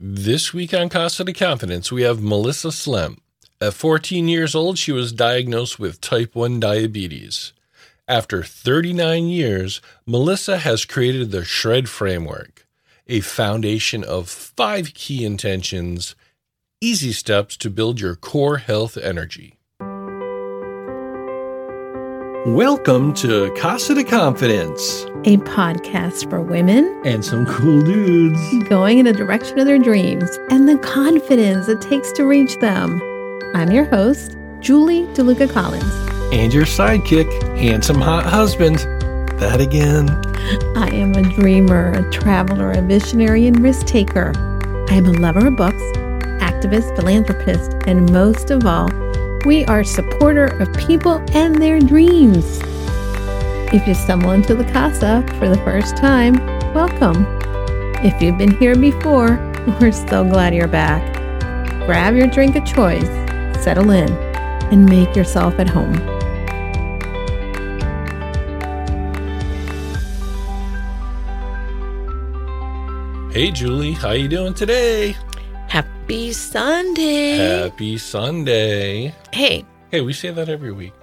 This week on Casa de Confidence, we have Melissa Slemp. At 14 years old, she was diagnosed with type 1 diabetes. After 39 years, Melissa has created the Shred Framework, a foundation of five key intentions, easy steps to build your core health energy. Welcome to Casa de Confidence a podcast for women and some cool dudes going in the direction of their dreams and the confidence it takes to reach them. I'm your host, Julie DeLuca Collins. And your sidekick, handsome hot husband. That again. I am a dreamer, a traveler, a visionary, and risk taker. I am a lover of books, activist, philanthropist, and most of all, we are supporter of people and their dreams. If you stumble into the casa for the first time, welcome. If you've been here before, we're so glad you're back. Grab your drink of choice, settle in, and make yourself at home. Hey Julie, how you doing today? Happy Sunday. Happy Sunday. Hey. Hey, we say that every week.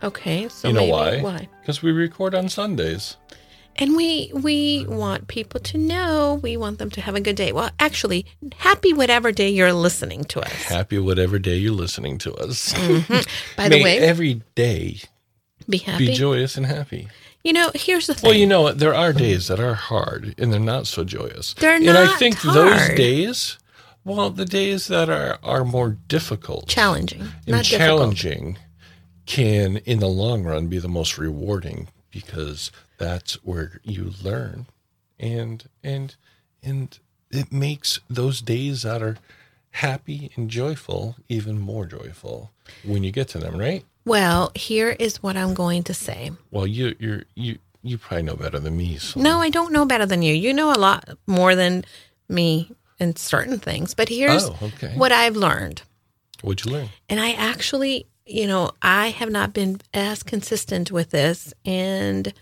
Okay, so you know maybe, why? Why? Because we record on Sundays. And we we want people to know. We want them to have a good day. Well, actually, happy whatever day you're listening to us. Happy whatever day you're listening to us. Mm-hmm. By the way, every day be happy. be joyous and happy. You know, here's the thing. Well, you know what? There are days that are hard and they're not so joyous. They're not. and I think hard. those days, well, the days that are are more difficult, challenging, and not difficult. challenging, can in the long run be the most rewarding because that's where you learn, and and and it makes those days that are happy and joyful even more joyful when you get to them, right? Well, here is what I'm going to say. Well, you you're you you probably know better than me. So. No, I don't know better than you. You know a lot more than me in certain things. But here's Oh, okay. what I've learned. What'd you learn? And I actually, you know, I have not been as consistent with this and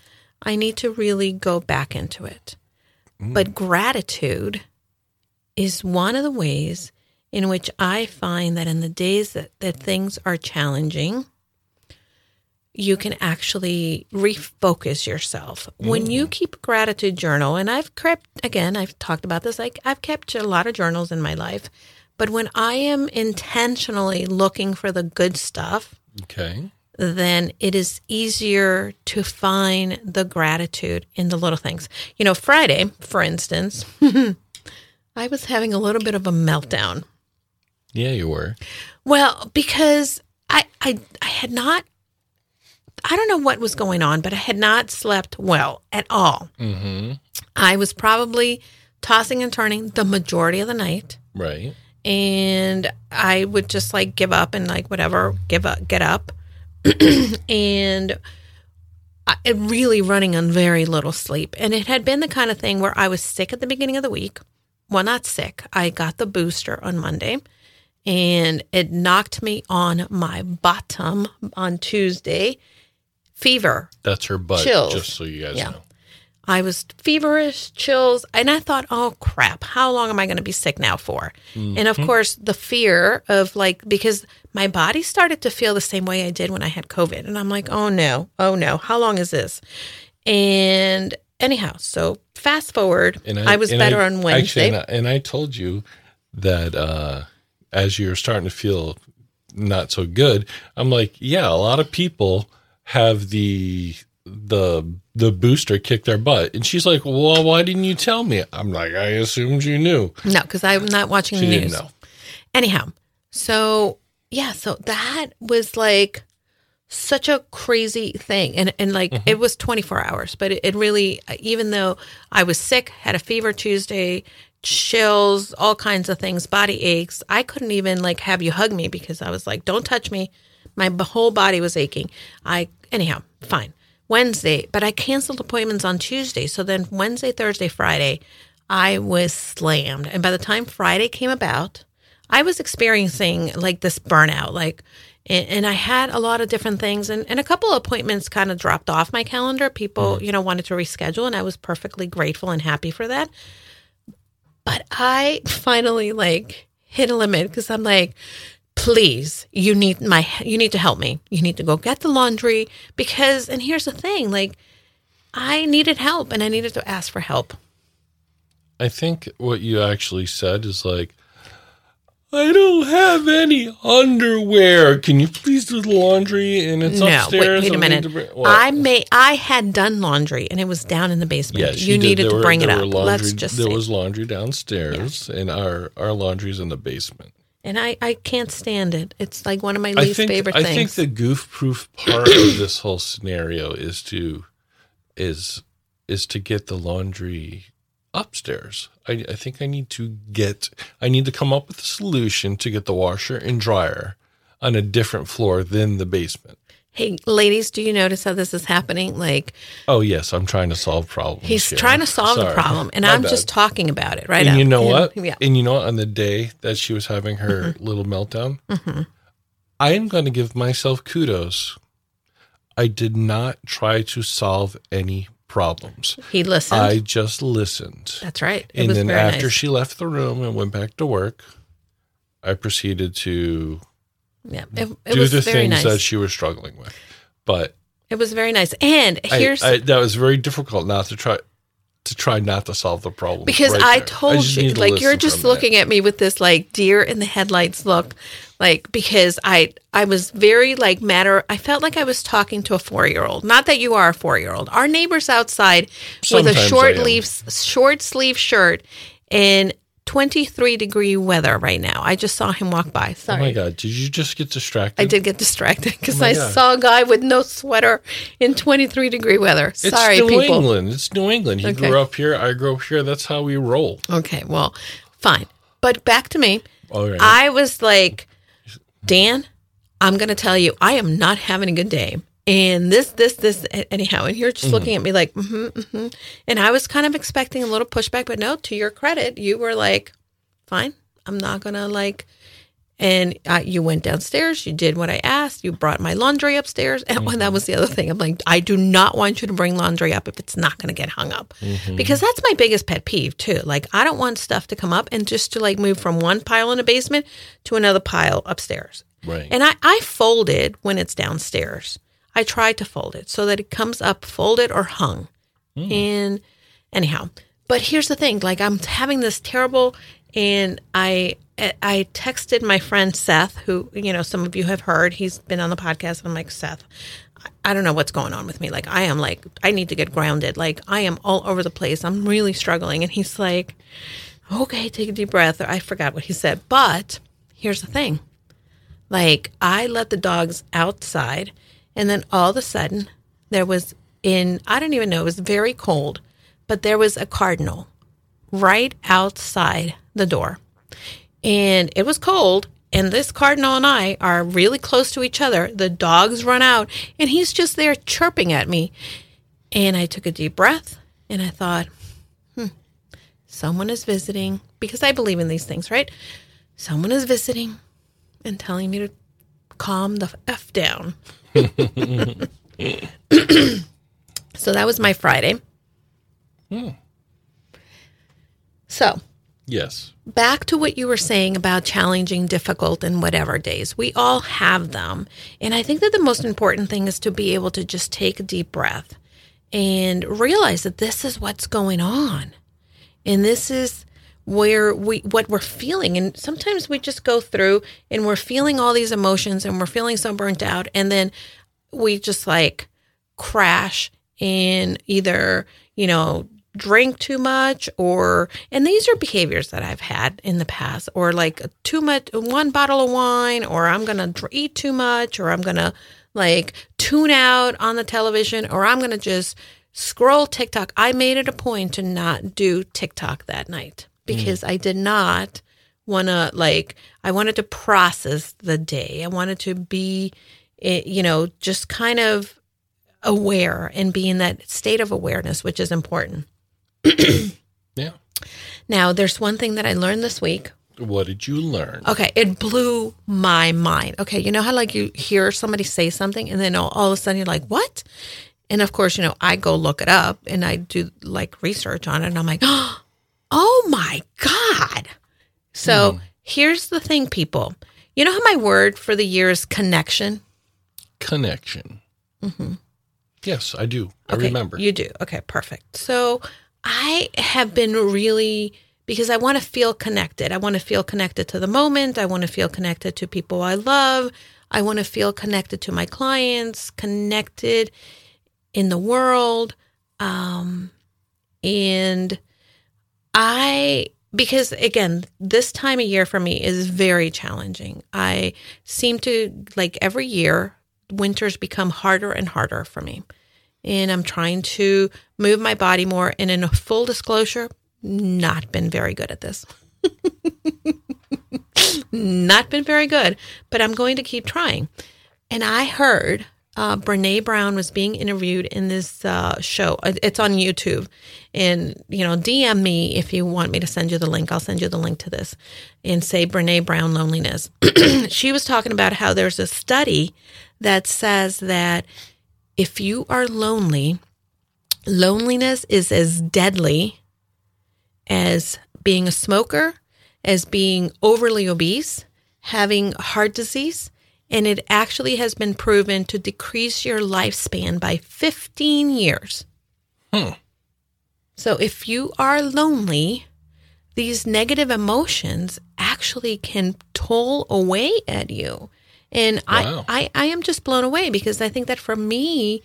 I need to really go back into it. Mm. But gratitude is one of the ways in which I find that in the days that, that things are challenging, you can actually refocus yourself. When you mm. keep a gratitude journal, and I've kept, again, I've talked about this, like I've kept a lot of journals in my life, but when I am intentionally looking for the good stuff, Okay. then it is easier to find the gratitude in the little things. You know, Friday, for instance, I was having a little bit of a meltdown. Yeah, you were. Well, because I I I had not I don't know what was going on, but I had not slept well at all. Mm-hmm. I was probably tossing and turning the majority of the night. Right. and I would just like give up and like whatever, give up, get up, and I, really running on very little sleep. And it had been the kind of thing where I was sick at the beginning of the week. Well, not sick. I got the booster on Monday, and it knocked me on my bottom on Tuesday. Fever, That's her butt, Chills. just so you guys Yeah. know. I was feverish, chills, and I thought, oh crap, how long am I going to be sick now for? And of course, the fear of like, because my body started to feel the same way I did when I had COVID. And I'm like, oh no, oh no, how long is this? And anyhow, so fast forward, I, was and better I- on Wednesday. Actually, and I, and I told you that uh, as you're starting to feel not so good, I'm like, yeah, a lot of people have the the the booster kick their butt, and she's like, well, why didn't you tell me? I'm like, I assumed you knew. no, because I'm not watching She the didn't news. know. Anyhow, so yeah, so that was like such a crazy thing. And and like mm-hmm. it was 24 hours, but it, it really even though I was sick, had a fever Tuesday, chills, all kinds of things, body aches, I couldn't even like have you hug me because I was like, "Don't touch me." My whole body was aching. I anyhow, fine. Wednesday, but I canceled appointments on Tuesday. So then Wednesday, Thursday, Friday, I was slammed. And by the time Friday came about, I was experiencing like this burnout, like, and, and I had a lot of different things, and, and a couple of appointments kind of dropped off my calendar. People, mm. you know, wanted to reschedule, and I was perfectly grateful and happy for that. But I finally like hit a limit because I'm like, please, you need my, you need to help me. You need to go get the laundry because, and here's the thing, like, I needed help and I needed to ask for help. I think what you actually said is like, I don't have any underwear. Can you please do the laundry? And it's No, upstairs. wait, wait a and we need minute. bring-? I may, I had done laundry and it was down in the basement. Yes, you did. needed to were- bring it up. Laundry, Let's just there say. was laundry downstairs, and our our laundry's in the basement. And I, I can't stand it. It's like one of my least think favorite things. I think the goof proof part of this whole scenario is to is is to get the laundry upstairs. I, I think I need to get I need to come up with a solution to get the washer and dryer on a different floor than the basement. Hey, ladies, do you notice how this is happening? Like Oh yes, I'm trying to solve problems. he's trying to solve the problem, and My I'm bad. just talking about it right And now. you know And- what? Yeah. And you know what? On the day that she was having her Mm-hmm. little meltdown, I am going to give myself kudos. I did not try to solve any problems. He listened. I just listened. That's right. It and then after nice. she left the room and went back to work, I proceeded to yeah, it, it do was the very things nice. that she was struggling with. But it was very nice. And here's I, that was very difficult not to try to try not to solve the problem because right I told just you, to like you're just a minute. looking at me with this like deer in the headlights look, like because I I was very like matter. I felt like I was talking to a four year old. Not that you are a four year old. Our neighbors outside with a short am. sleeve short sleeve shirt in 23 degree weather right now. I just saw him walk by. Sorry. Oh my god! Did you just get distracted? I did get distracted because Oh I God. saw a guy with no sweater in 23 degree weather. Sorry, it's Sorry, New people. England. It's New England. He Okay. grew up here. I grew up here. That's how we roll. Okay, well, fine. But back to me. All right. I was like, Dan, I'm going to tell you, I am not having a good day. And this, this, this, anyhow. And you're just looking at me like, mm-hmm, mm-hmm. And I was kind of expecting a little pushback, but no, to your credit, you were like, fine, I'm not to like. And uh, you went downstairs. You did what I asked. You brought my laundry upstairs. And that was the other thing. I'm like, I do not want you to bring laundry up if it's not to get hung up. Because that's my biggest pet peeve, too. Like, I don't want stuff to come up and just to like move from one pile in the basement to another pile upstairs. right. And I, I fold it when it's downstairs. I try to fold it so that it comes up folded or hung. Mm. And anyhow, but here's the thing: like I'm having this terrible, and I eh, I texted my friend Seth, who you know some of you have heard. He's been on the podcast. And I'm like Seth. I don't know what's going on with me. Like I am like I need to get grounded. Like I am all over the place. I'm really struggling. And he's like, "Okay, take a deep breath." I forgot what he said, but here's the thing. Like I let the dogs outside, and then all of a sudden there was in I don't even know it was very cold, but there was a cardinal right outside the door, and it was cold. And this cardinal and I are really close to each other. The dogs run out, and he's just there chirping at me. And I took a deep breath, and I thought, hmm, someone is visiting because I believe in these things, right? Someone is visiting and telling me to calm the F down. So that was my Friday. Hmm. So yes. back to what you were saying about challenging, difficult, and whatever days. We all have them. And I think that the most important thing is to be able to just take a deep breath and realize that this is what's going on. And this is where we what we're feeling. And sometimes we just go through and we're feeling all these emotions and we're feeling so burnt out. And then we just like crash in either you know drink too much or and these are behaviors that I've had in the past or like too much one bottle of wine or I'm going to eat too much or I'm going to like tune out on the television or I'm going to just scroll TikTok. I made it a point to not do TikTok that night because I did not want to like I wanted to process the day. I wanted to be eh, you know just kind of aware and be in that state of awareness which is important. Yeah. Now, there's one thing that I learned this week. What did you learn? Okay, it blew my mind. Okay, you know how like you hear somebody say something and then all, all of a sudden you're like, "What?" And of course, you know, I go look it up and I do like research on it and I'm like, "Oh, Oh my God. So Hmm. here's the thing, people. You know how my word for the year is connection? Connection. Yes, I do. I Mm-hmm. Okay, remember. You do. Okay, perfect. So I have been really because I want to feel connected. I want to feel connected to the moment. I want to feel connected to people I love. I want to feel connected to my clients, connected in the world. Um, and I, because again, this time of year for me is very challenging. I seem to, like every year, winters become harder and harder for me and I'm trying to move my body more. And in a full disclosure, not been very good at this. not been very good, but I'm going to keep trying. And I heard uh, Brene Brown was being interviewed in this uh, show. It's on YouTube. And, you know, DM me if you want me to send you the link. I'll send you the link to this and say Brene Brown loneliness. she was talking about how there's a study that says that if you are lonely, loneliness is as deadly as being a smoker, as being overly obese, having heart disease, and it actually has been proven to decrease your lifespan by 15 years. Hmm. So if you are lonely, these negative emotions actually can toll away at you. And Wow. I, I, I am just blown away because I think that for me,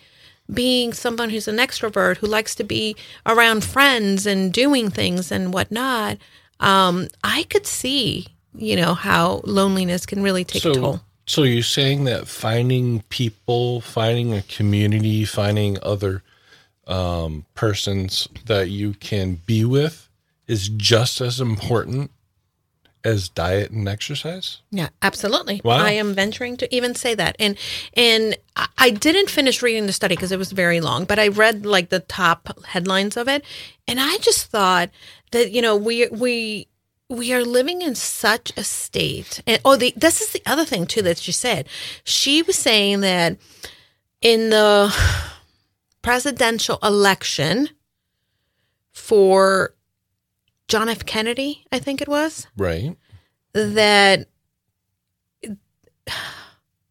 being someone who's an extrovert who likes to be around friends and doing things and whatnot, um, I could see, you know, how loneliness can really take a toll. so, so you're saying that finding people, finding a community, finding other um, persons that you can be with is just as important as diet and exercise? Yeah, absolutely. Wow. I am venturing to even say that. And and I- I didn't finish reading the study because it was very long, but I read like the top headlines of it, and I just thought that you know we we we are living in such a state. And oh, the this is the other thing too that she said. She was saying that in the presidential election for John F. Kennedy, I think it was Right. that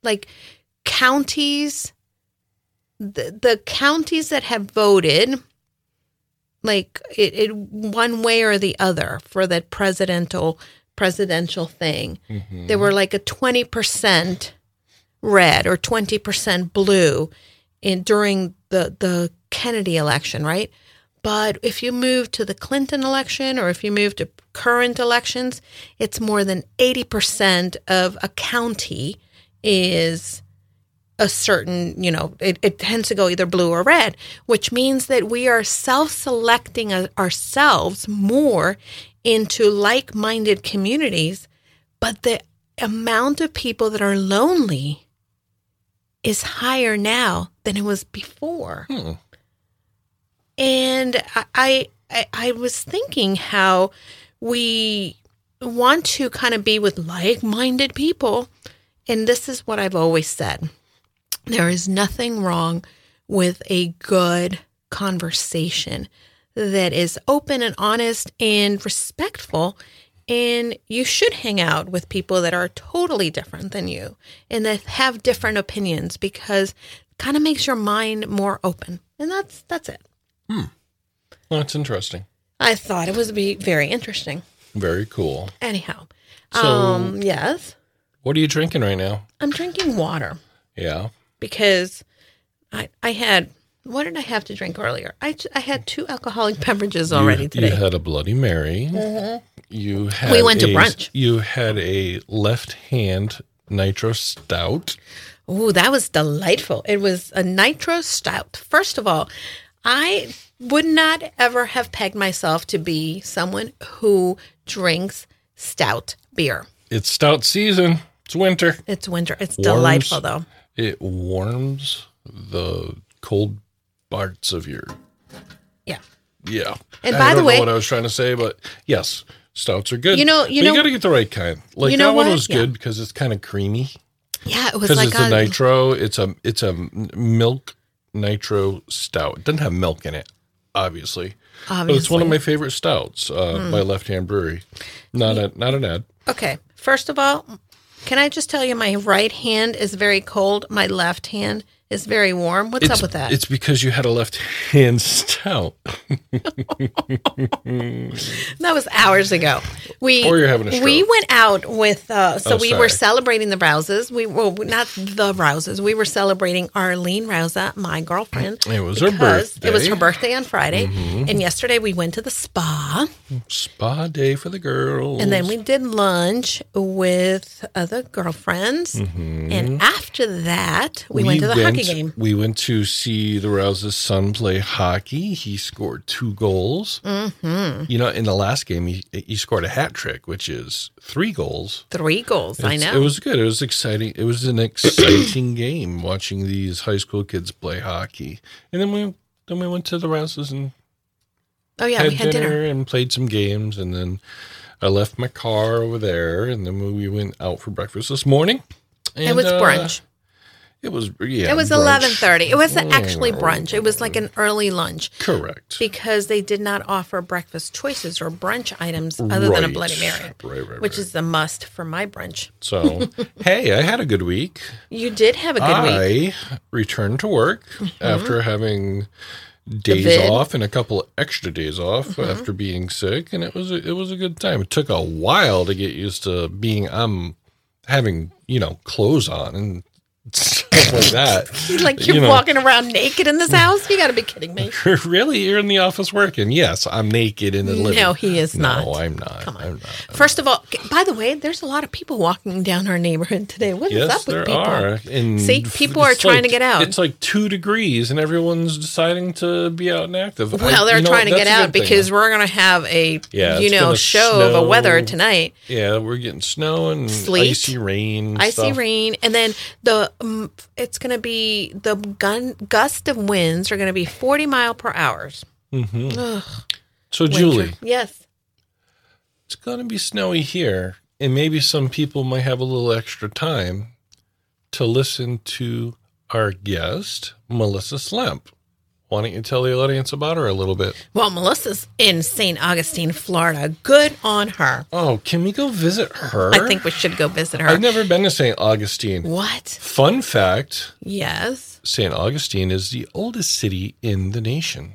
like counties the, the counties that have voted like it, it one way or the other for that presidential presidential thing mm-hmm. there were like a 20% red or 20% blue in during the the Kennedy election right but if you move to the Clinton election or if you move to current elections, it's more than 80% of a county is a certain, you know, it, it tends to go either blue or red, which means that we are self selecting ourselves more into like minded communities. But the amount of people that are lonely is higher now than it was before. Hmm. And I, I I was thinking how we want to kind of be with like-minded people, and this is what I've always said. There is nothing wrong with a good conversation that is open and honest and respectful. And you should hang out with people that are totally different than you and that have different opinions because it kind of makes your mind more open. And that's that's it. Hmm. That's interesting. I thought it would be very interesting. Very cool. Anyhow, So- um, yes, What are you drinking right now? I'm drinking water Yeah. because I I had what did I have to drink earlier? I, I had two alcoholic beverages already you, today. You had a Bloody Mary. Mm-hmm. You had We went to brunch. You had a left hand nitro stout. Ooh, that was delightful. It was a nitro stout. First of all, I would not ever have pegged myself to be someone who drinks stout beer. It's stout season. It's winter. It's winter. It's Warms. delightful though. It warms the cold parts of your Yeah. yeah. And I by the way- know what I was trying to say, but yes, stouts are good. You know- you But know- got to get the right kind. Like You know that one what? was Yeah. good because it's kind of creamy. Yeah, it was Because like it's a nitro. It's a it's a milk nitro stout. It doesn't have milk in it. obviously. Obviously. But it's one of my favorite stouts uh, Hmm. by Left Hand Brewery. Not a not an ad. Okay. First of all, can I just tell you my right hand is very cold, my left hand is very warm. What's It's, up with that? it's because you had a left hand stout, That was hours ago. We Or you're having a we went out with uh, so Oh, we sorry. were celebrating the Rouses. We well not the Rouses. We were celebrating Arlene Rousa, my girlfriend. It was her birthday. It was. Mm-hmm. her birthday on Friday, and yesterday we went to the spa, spa day for the girls. and then we did lunch with other girlfriends, and after that we, went to the hockey game. We went to see the Rouse's son play hockey. He scored two goals. Mm-hmm. You know, in the last game, he he scored a hat trick, which is three goals. Three goals. I know. It was good. It was exciting. It was an exciting game watching these high school kids play hockey. And then we then we went to the Rouses and oh yeah, had, we had dinner, dinner. and played some games. And then I left my car over there. And then we went out for breakfast this morning. And, It was uh, brunch. It was yeah. It was eleven thirty. It wasn't actually brunch. It was like an early lunch. Correct. because they did not offer breakfast choices or brunch items other than a Bloody Mary, Right, right, which right. is a must for my brunch. So, hey, I had a good week. You did have a good week. I returned to work after having days. Mm-hmm. off and a couple of extra days off after being sick, and it was a, it was a good time. It took a while to get used to being um having you know clothes on and stuff like that. Like you're you know. walking around naked in this house? You got to be kidding me. really, you're in the office working? Yes, I'm naked in the living. No, he is No, not. I'm not. Come on. I'm not. First of all, by the way, there's a lot of people walking down our neighborhood today. What is Yes, up with people? are. And See, people are trying like- to get out. It's like two degrees, and everyone's deciding to be out and active. I- Well, they're you know trying to get out good thing. because we're going to have a Yeah, you know show of a weather tonight. yeah, we're getting snow and Sleet. icy rain, icy stuff. rain and then the um, it's going to be the gun gust of winds are going to be 40 mile per hours mm-hmm. So, Julie, yes. It's going to be snowy here, and maybe some people might have a little extra time to listen to our guest, Melissa Slemp. Why don't you tell the audience about her a little bit? well melissa's in st augustine florida good on her Oh, can we go visit her? i think we should go visit her I've never been to St. Augustine. what Fun fact yes St. Augustine is the oldest city in the nation.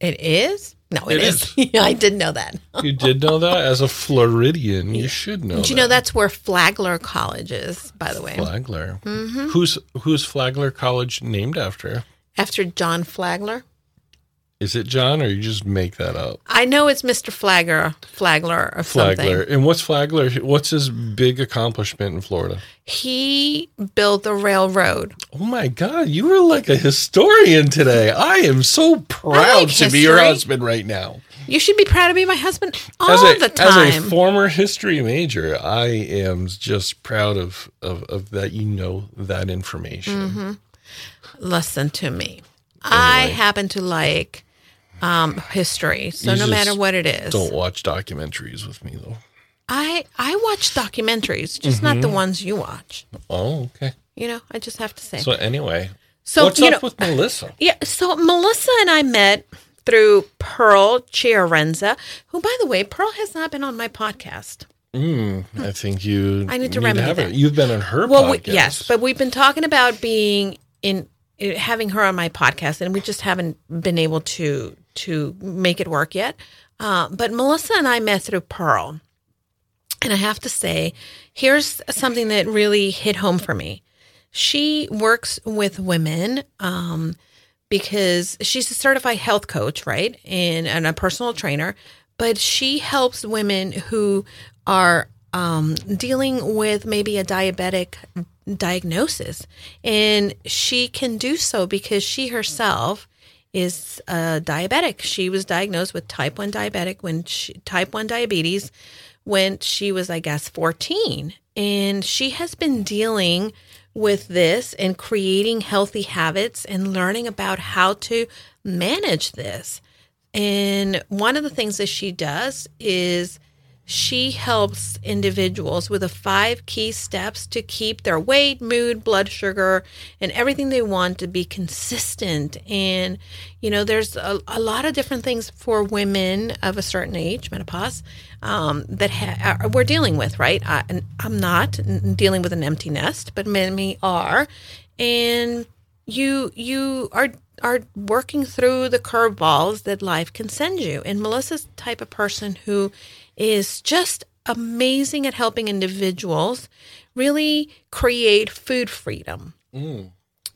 it is no It it is, yeah, i did know that You did know that? As a Floridian, you should know do you know that's where flagler college is by the way Flagler. Mm-hmm. Who's who's Flagler College named after? After john flagler Is it John or you just make that up? i know it's mr flagler flagler or something Flagler. And what's Flagler? What's his big accomplishment in Florida? he built the railroad Oh my God, you are like a historian today. I am so proud like to be your husband right now. You should be proud to be my husband all a, the time. As a former history major, I am just proud of, of, of that you know that information. Mm-hmm. Listen to me. I happen to like um, history, so You no just matter what it is, Don't watch documentaries with me though. I I watch documentaries, just not Mm-hmm. the ones you watch. Oh, okay. You know, I just have to say. So anyway, So, what's you up know- with Melissa? Yeah, so Melissa and I met through Pearl Chiarenza, who, by the way, Pearl has not been on my podcast. Mm, I think you. I need to remedy have that. You've been on her Well, we, podcast. yes, but we've been talking about being in having her on my podcast, and we just haven't been able to to make it work yet. Uh, but Melissa and I met through Pearl, and I have to say, here's something that really hit home for me. She works with women um, because she's a certified health coach, right, and, and a personal trainer. But she helps women who are um, dealing with maybe a diabetic diagnosis, and she can do so because she herself is a diabetic. She was diagnosed with type one diabetic when she, type one diabetes when she was, I guess, fourteen, and she has been dealing with this and creating healthy habits and learning about how to manage this. And one of the things that she does is she helps individuals with the five key steps to keep their weight, mood, blood sugar, and everything they want to be consistent. And, you know, there's a, a lot of different things for women of a certain age, menopause, um, that ha- we're dealing with, right? I, I'm not dealing with an empty nest, but many are. And you you are are working through the curveballs that life can send you. And Melissa's type of person who is just amazing at helping individuals really create food freedom. Mm.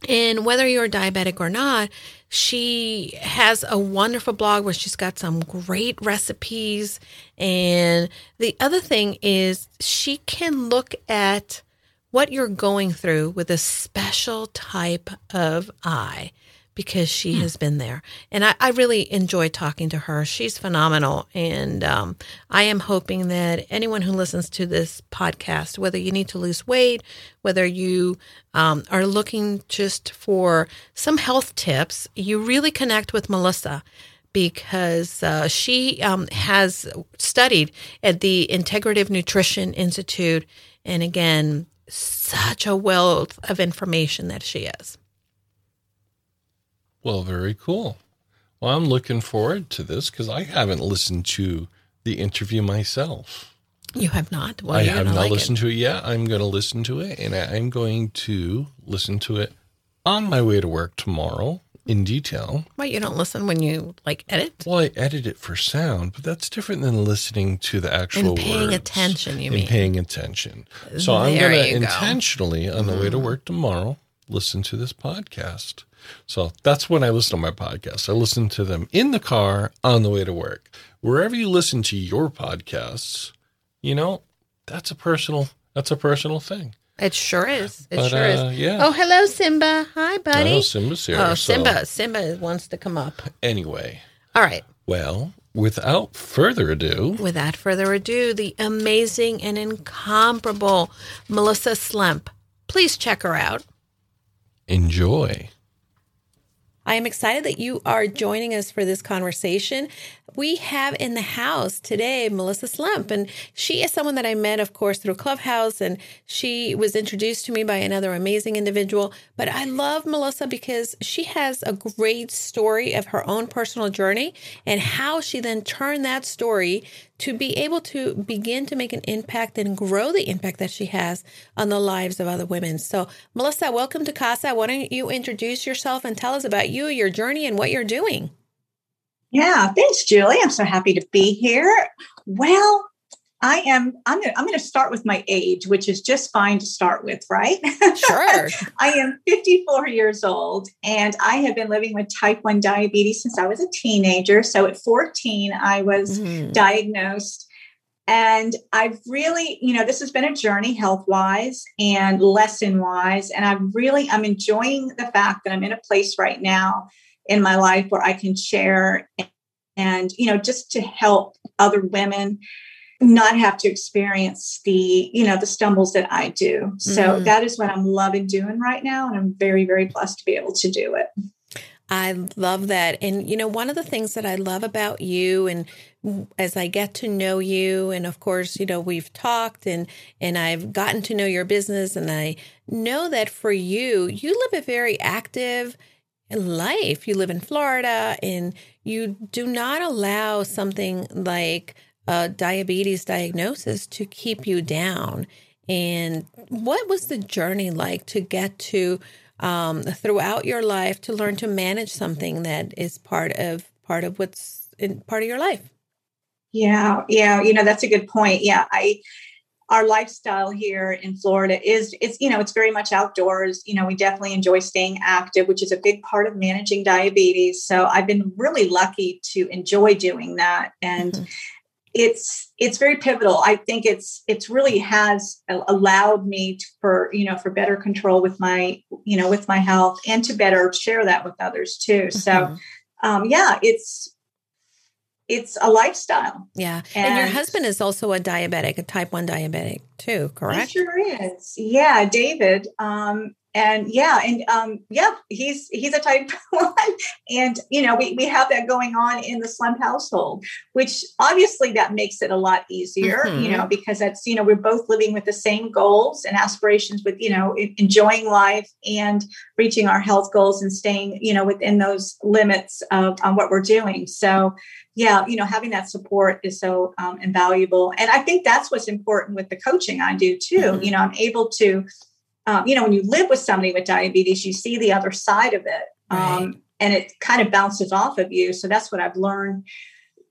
And whether you're diabetic or not, she has a wonderful blog where she's got some great recipes. And the other thing is, she can look at what you're going through with a special type of eye because she hmm. has been there. And I, I, really enjoy talking to her. She's phenomenal. And um, I am hoping that anyone who listens to this podcast, whether you need to lose weight, whether you um, are looking just for some health tips, you really connect with Melissa because uh, she um, has studied at the Integrative Nutrition Institute. And again, such a wealth of information that she is. Well, very cool. Well, I'm looking forward to this because I haven't listened to the interview myself. You have not? Well, I have not like listened it. to it yet. I'm going to listen to it and I'm going to listen to it on my way to work tomorrow in detail. Why you don't listen when you like edit? Well, I edit it for sound, but that's different than listening to the actual and paying words. attention. You and mean paying attention? So there I'm going to intentionally on the mm. way to mm-hmm. work tomorrow listen to this podcast. So that's when I listen to my podcasts. I listen to them in the car on the way to work. Wherever you listen to your podcasts, you know, that's a personal that's a personal thing. It sure is. It but, sure uh, is. Yeah. Oh, hello, Simba. Hi, buddy. Oh, Simba's here. Oh, Simba. So. Simba wants to come up. Anyway. All right. Well, without further ado. Without further ado, the amazing and incomparable Melissa Slemp. Please check her out. Enjoy. I am excited that you are joining us for this conversation. We have in the house today Melissa Slemp, and she is someone that I met, of course, through Clubhouse, and she was introduced to me by another amazing individual. But I love Melissa because she has a great story of her own personal journey and how she then turned that story to be able to begin to make an impact and grow the impact that she has on the lives of other women. So, Melissa, welcome to Casa. Why don't you introduce yourself and tell us about you, your journey, and what you're doing? Yeah, thanks, Julie. I'm so happy to be here. Well, I am. I'm. Gonna, I'm going to start with my age, which is just fine to start with, right? Sure. I am 54 years old, and I have been living with type one diabetes since I was a teenager. So at 14, I was mm-hmm. diagnosed, and I've really, you know, this has been a journey health wise and lesson wise, and I really, I'm enjoying the fact that I'm in a place right now in my life where I can share and, and you know, just to help other women not have to experience the you know the stumbles that i do so mm-hmm. that is what i'm loving doing right now and i'm very very blessed to be able to do it I love that. And, you know, one of the things that I love about you and as I get to know you, and of course, you know, we've talked and, and I've gotten to know your business and I know that for you, you live a very active life. You live in Florida and you do not allow something like a diabetes diagnosis to keep you down. And what was the journey like to get to um, throughout your life to learn to manage something that is part of part of what's in part of your life? Yeah, yeah, you know that's a good point. Yeah, I our lifestyle here in Florida is it's you know it's very much outdoors. You know, we definitely enjoy staying active, which is a big part of managing diabetes. So I've been really lucky to enjoy doing that and mm-hmm it's it's very pivotal. I think it's it's really has allowed me to, for you know for better control with my you know with my health and to better share that with others too. Mm-hmm. so um yeah it's it's a lifestyle. Yeah. And, and, your husband is also a diabetic a type 1 diabetic too correct? sure is. Yeah david um and yeah, and um, yeah, he's he's a type one, and you know we we have that going on in the Slemp household, which obviously that makes it a lot easier, mm-hmm. you know, because that's you know we're both living with the same goals and aspirations, with you know enjoying life and reaching our health goals and staying you know within those limits of on what we're doing. So yeah, you know, having that support is so um, invaluable, and I think that's what's important with the coaching I do too. Mm-hmm. You know, I'm able to um, you know, when you live with somebody with diabetes, you see the other side of it. Right. Um, and it kind of bounces off of you. So that's what I've learned,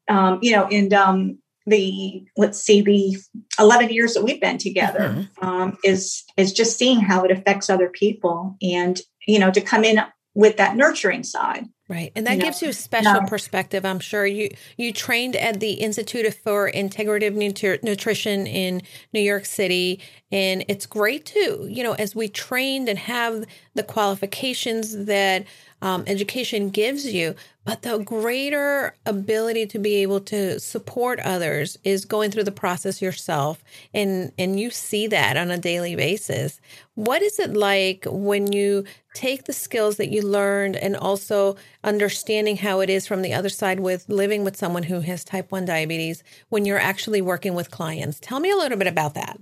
um, you know, in um, the, let's see, the 11 years that we've been together mm-hmm. Um, is, is just seeing how it affects other people and, you know, to come in with that nurturing side. Right. And that you gives know, you a special perspective. I'm sure you you trained at the Institute for Integrative Nutri- Nutrition in New York City and it's great too. You know, as we trained and have the qualifications that um, education gives you, but the greater ability to be able to support others is going through the process yourself, and and you see that on a daily basis. What is it like when you take the skills that you learned and also understanding how it is from the other side with living with someone who has type 1 diabetes when you're actually working with clients? Tell me a little bit about that.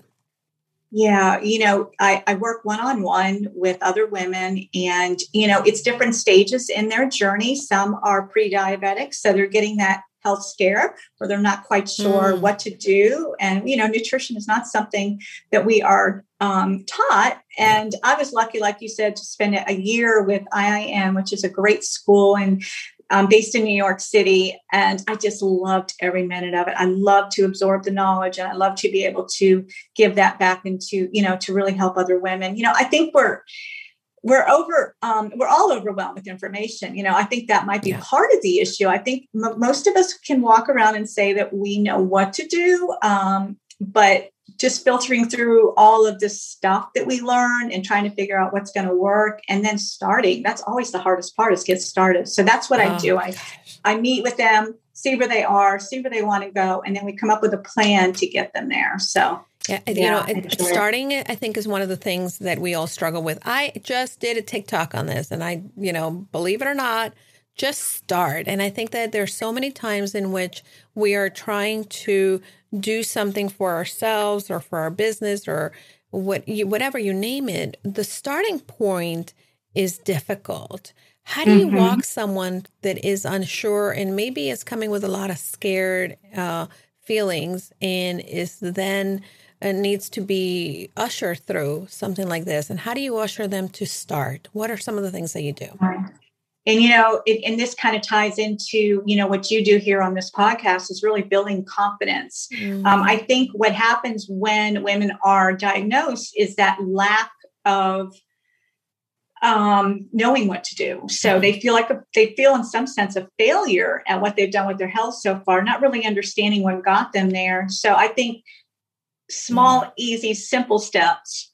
Yeah, you know, I, I work one on one with other women, and, you know, it's different stages in their journey. Some are pre diabetic, so they're getting that health scare or they're not quite sure mm. what to do. And, you know, nutrition is not something that we are um, taught. And I was lucky, like you said, to spend a year with IIN, which is a great school. And um, based in New York City, and I just loved every minute of it. I love to absorb the knowledge, and I love to be able to give that back into you know to really help other women. You know, I think we're we're over um, we're all overwhelmed with information you know i think that might be yeah. part of the issue i think m- most of us can walk around and say that we know what to do um, but just filtering through all of this stuff that we learn and trying to figure out what's going to work and then starting. That's always the hardest part is get started. So that's what oh, i do. I i meet with them see where they are see where they want to go and then we come up with a plan to get them there. So yeah, you know, it, starting I think is one of the things that we all struggle with. I just did a TikTok on this, and I, you know, believe it or not, just start. And I think that there's so many times in which we are trying to do something for ourselves or for our business or what you, whatever you name it, the starting point is difficult. How do you mm-hmm. walk someone that is unsure and maybe is coming with a lot of scared uh, feelings and is then uh, needs to be ushered through something like this? And how do you usher them to start? What are some of the things that you do? And you know it, and this kind of ties into you know what you do here on this podcast is really building confidence. Mm-hmm. um, i think what happens when women are diagnosed is that lack of um, knowing what to do. So they feel like a, they feel in some sense a failure at what they've done with their health so far not really understanding what got them there. So i think small mm-hmm. easy simple steps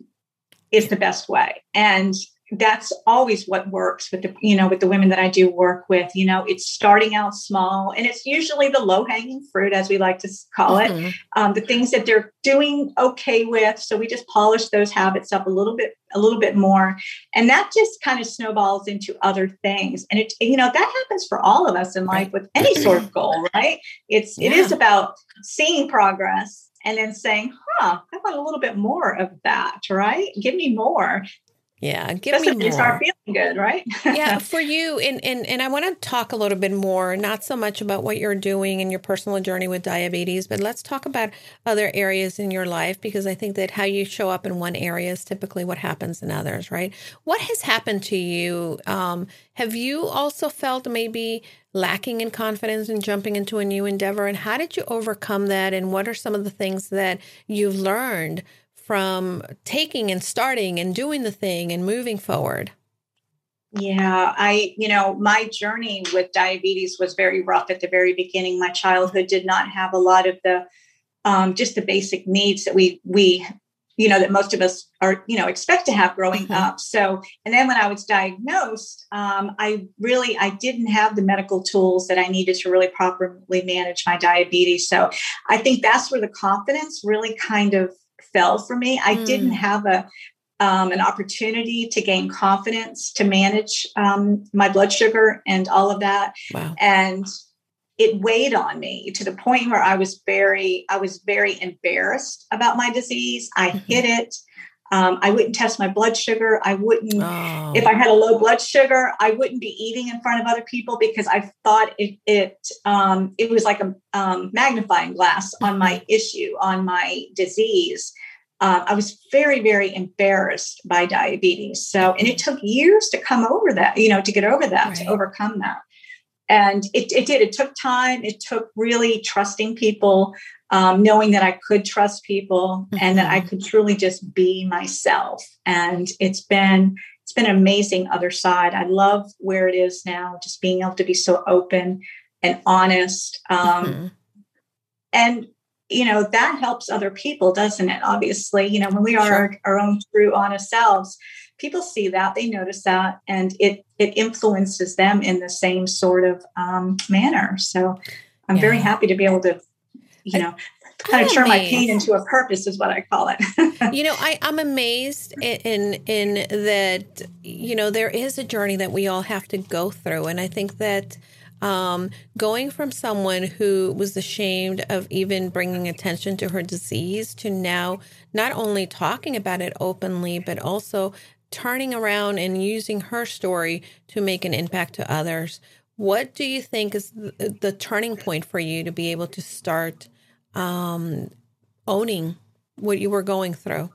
is the best way. And that's always what works with the you know with the women that I do work with you know it's starting out small and it's usually the low hanging fruit as we like to call it mm-hmm. um, the things that they're doing okay with so we just polish those habits up a little bit a little bit more and that just kind of snowballs into other things and it you know that happens for all of us in life with any sort of goal right it's yeah. it is about seeing progress and then saying, huh, I want a little bit more of that, right? Give me more. Yeah, give Just me more. Start feeling good, right? yeah, for you, and and and I want to talk a little bit more, not so much about what you're doing in your personal journey with diabetes, but let's talk about other areas in your life because I think that how you show up in one area is typically what happens in others, right? What has happened to you? Um, have you also felt maybe lacking in confidence in jumping into a new endeavor, and how did you overcome that? And what are some of the things that you've learned? From taking and starting and doing the thing and moving forward? Yeah, I, you know, my journey with diabetes was very rough at the very beginning. My childhood did not have a lot of the um, just the basic needs that we we you know that most of us are you know expect to have growing mm-hmm. up so and then when i was diagnosed um, i really i didn't have the medical tools that i needed to really properly manage my diabetes so i think that's where the confidence really kind of fell for me. I mm. didn't have a um, an opportunity to gain confidence to manage um, my blood sugar and all of that. Wow. And it weighed on me to the point where I was very, I was very embarrassed about my disease. I mm-hmm. hid it. Um, I wouldn't test my blood sugar. I wouldn't, oh. if I had a low blood sugar, I wouldn't be eating in front of other people because I thought it it um, it was like a um, magnifying glass on my mm-hmm. issue, on my disease. Um, I was very, very embarrassed by diabetes. So, and it took years to come over that, you know, to get over that, right. to overcome that and it, it did it took time it took really trusting people um, knowing that i could trust people mm-hmm. and that i mm-hmm. could truly just be myself and it's been it's been an amazing other side i love where it is now just being able to be so open and honest um, mm-hmm. and you know that helps other people doesn't it obviously you know when we are sure. our, our own true honest selves people see that they notice that and it it influences them in the same sort of um, manner. So i'm yeah. very happy to be able to you know kind of turn my pain into a purpose is what i call it. You know I, i'm amazed in in that you know there is a journey that we all have to go through. And i think that um, going from someone who was ashamed of even bringing attention to her disease to now not only talking about it openly, but also turning around and using her story to make an impact to others. What do you think is the, the turning point for you to be able to start um, owning what you were going through?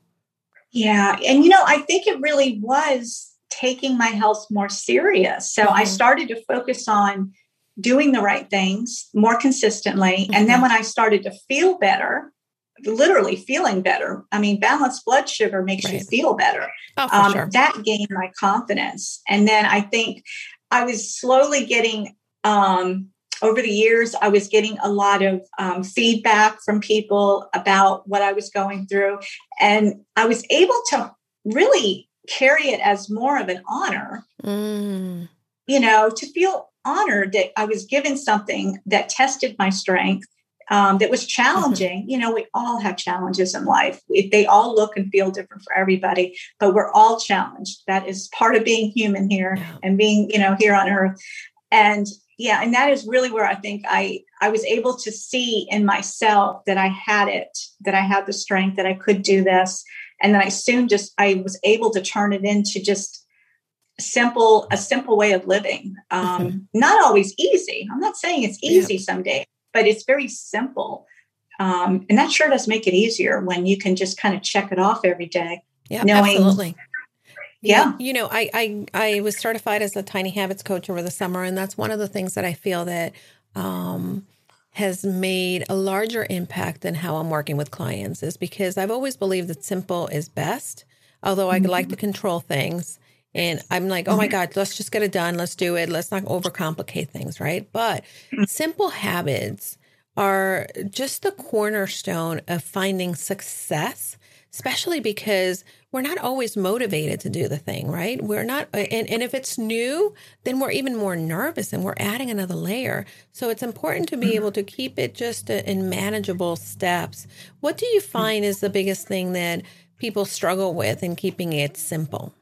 Yeah. And, you know, I think it really was taking my health more serious. So mm-hmm. I started to focus on doing the right things more consistently. Mm-hmm. And then mm-hmm. when I started to feel better, literally feeling better. I mean, balanced blood sugar makes right. you feel better. Oh, um, sure. That gained my confidence. And then I think I was slowly getting, um, over the years, I was getting a lot of um, feedback from people about what I was going through. And I was able to really carry it as more of an honor, mm. you know, to feel honored that I was given something that tested my strength um, that was mm-hmm. challenging. Mm-hmm. You know, we all have challenges in life. They all look and feel different for everybody, but we're all challenged. That is part of being human here yeah. and being, you know, here on earth. And yeah, and that is really where I think I I was able to see in myself that I had it, that I had the strength, that I could do this, and then I soon just I was able to turn it into just simple a simple way of living um mm-hmm. not always easy i'm not saying it's easy yeah. some days but it's very simple. Um, and that sure does make it easier when you can just kind of check it off every day. Yeah, knowing, absolutely. Yeah. You know, I, I I was certified as a tiny habits coach over the summer, and that's one of the things that I feel that um, has made a larger impact than how I'm working with clients is because I've always believed that simple is best. Although I mm-hmm. like to control things, and I'm like, oh my mm-hmm. God, let's just get it done. Let's do it. Let's not overcomplicate things, right? But mm-hmm. simple habits are just the cornerstone of finding success, especially because we're not always motivated to do the thing, right? We're not, and, and if it's new, then we're even more nervous and we're adding another layer. So it's important to be mm-hmm. able to keep it just in manageable steps. What do you find is the biggest thing that people struggle with in keeping it simple?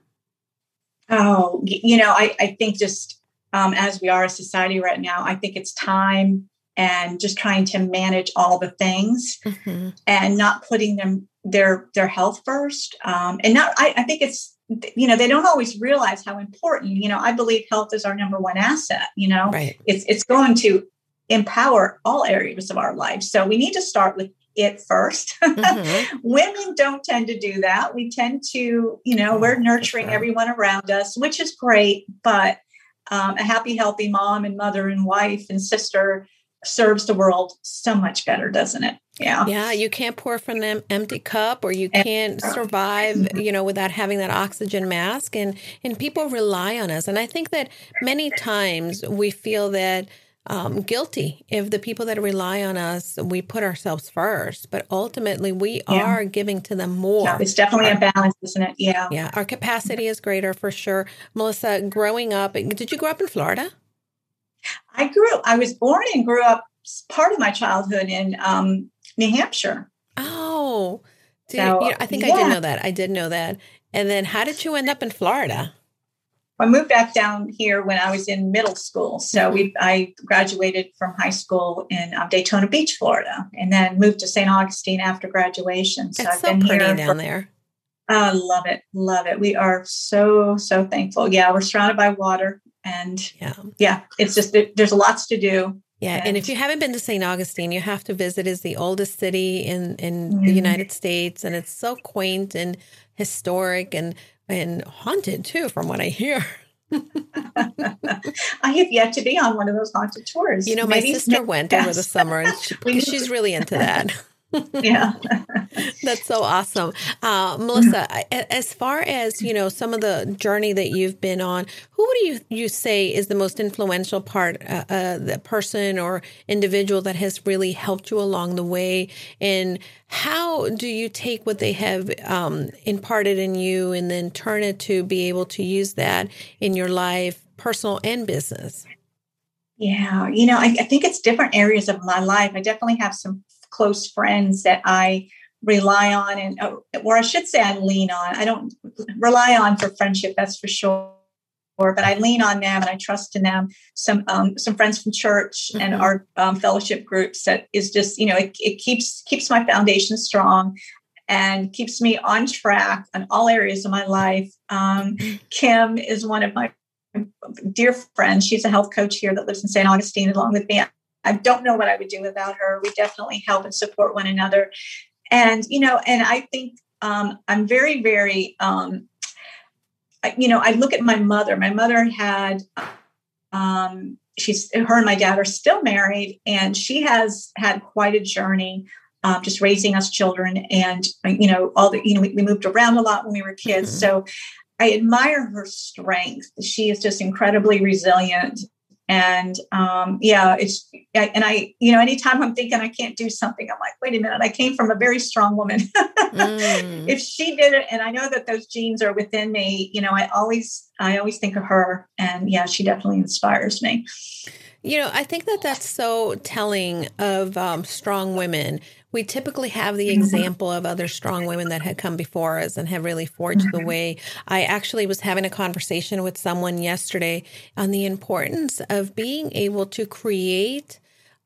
Oh, you know, I, I think just um, as we are a society right now, I think it's time and just trying to manage all the things mm-hmm. and not putting them their their health first. Um, and not, I, I think it's you know they don't always realize how important. You know, I believe health is our number one asset. You know, right. it's it's going to empower all areas of our life. So we need to start with it 1st mm-hmm. Women don't tend to do that. We tend to, you know, we're nurturing sure. everyone around us, which is great, but um, a happy, healthy mom and mother and wife and sister serves the world so much better, doesn't it? Yeah. Yeah. You can't pour from an empty cup or you can't survive, mm-hmm. you know, without having that oxygen mask. And and people rely on us. And I think that many times we feel that um, guilty if the people that rely on us, we put ourselves first, but ultimately we yeah. are giving to them more. Yeah, it's definitely our, a balance, isn't it? Yeah. Yeah. Our capacity is greater for sure. Melissa, growing up, did you grow up in Florida? I grew up, I was born and grew up part of my childhood in um, New Hampshire. Oh, so, you know, I think yeah. I did know that. I did know that. And then how did you end up in Florida? I moved back down here when I was in middle school. So we, I graduated from high school in um, Daytona Beach, Florida, and then moved to St. Augustine after graduation. So it's I've so been pretty here down for, there. I uh, love it, love it. We are so so thankful. Yeah, we're surrounded by water, and yeah, yeah, it's just there's lots to do. Yeah, and, and, if you haven't been to St. Augustine, you have to visit. is the oldest city in in mm-hmm. the United States, and it's so quaint and historic and and haunted too, from what I hear. I have yet to be on one of those haunted tours. You know, my Maybe sister went over the summer, and she, she's really into that. yeah. That's so awesome. Uh, melissa as far as you know some of the journey that you've been on who do you you say is the most influential part uh, uh, the person or individual that has really helped you along the way? And how do you take what they have um, imparted in you and then turn it to be able to use that in your life personal and business? Yeah, you know, I, I, think it's different areas of my life. I definitely have some close friends that I rely on and or I should say I lean on. I don't rely on for friendship, that's for sure. But I lean on them and I trust in them. Some um, some friends from church mm-hmm. and our um, fellowship groups that is just you know it, it keeps keeps my foundation strong and keeps me on track on all areas of my life. Um, mm-hmm. Kim is one of my dear friends. She's a health coach here that lives in St. Augustine along with me. I don't know what I would do without her. We definitely help and support one another. And, you know, and I think um, I'm very, very, um, you know, I look at my mother. My mother had, um, she's, her and my dad are still married, and she has had quite a journey. Um, just raising us children and you know all the you know we, we moved around a lot when we were kids mm-hmm. so I admire her strength. She is just incredibly resilient and um, yeah it's and i you know anytime i'm thinking i can't do something i'm like wait a minute i came from a very strong woman mm. if she did it and i know that those genes are within me you know i always i always think of her and yeah she definitely inspires me you know, I think that that's so telling of um, strong women. We typically have the mm-hmm. example of other strong women that had come before us and have really forged the mm-hmm. way. I actually was having a conversation with someone yesterday on the importance of being able to create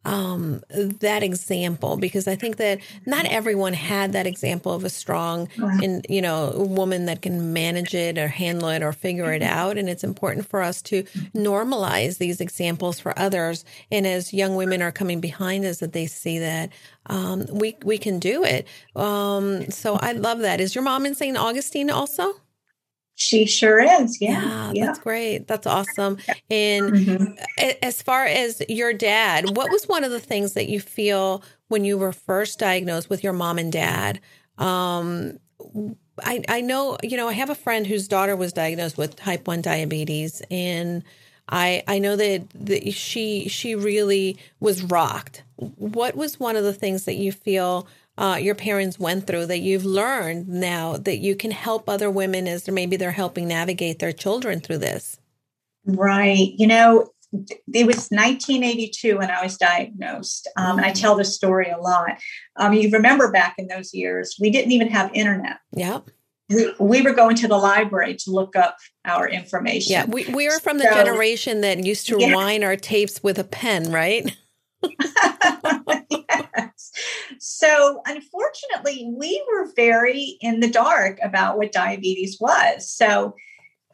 um, that example because I think that not everyone had that example of a strong and you know woman that can manage it or handle it or figure it out. And it's important for us to normalize these examples for others. And as young women are coming behind us, that they see that um, we we can do it. Um, so I love that. Is your mom in St. Augustine also? She sure is. Yeah. yeah. yeah. That's great. That's awesome. And mm-hmm. as far as your dad, what was one of the things that you feel when you were first diagnosed with your mom and dad? Um, I, I know, you know, I have a friend whose daughter was diagnosed with type 1 diabetes and I I know that, that she she really was rocked. What was one of the things that you feel uh, your parents went through that you've learned now that you can help other women as maybe they're helping navigate their children through this? Right. You know, it was 1982 when I was diagnosed, um, and I mm. tell this story a lot. Um, you remember back in those years, we didn't even have internet. Yep. We, we were going to the library to look up our information. Yeah, we, we were from the so, generation that used to yeah. rewind our tapes with a pen, right? yes. So, unfortunately, we were very in the dark about what diabetes was. So,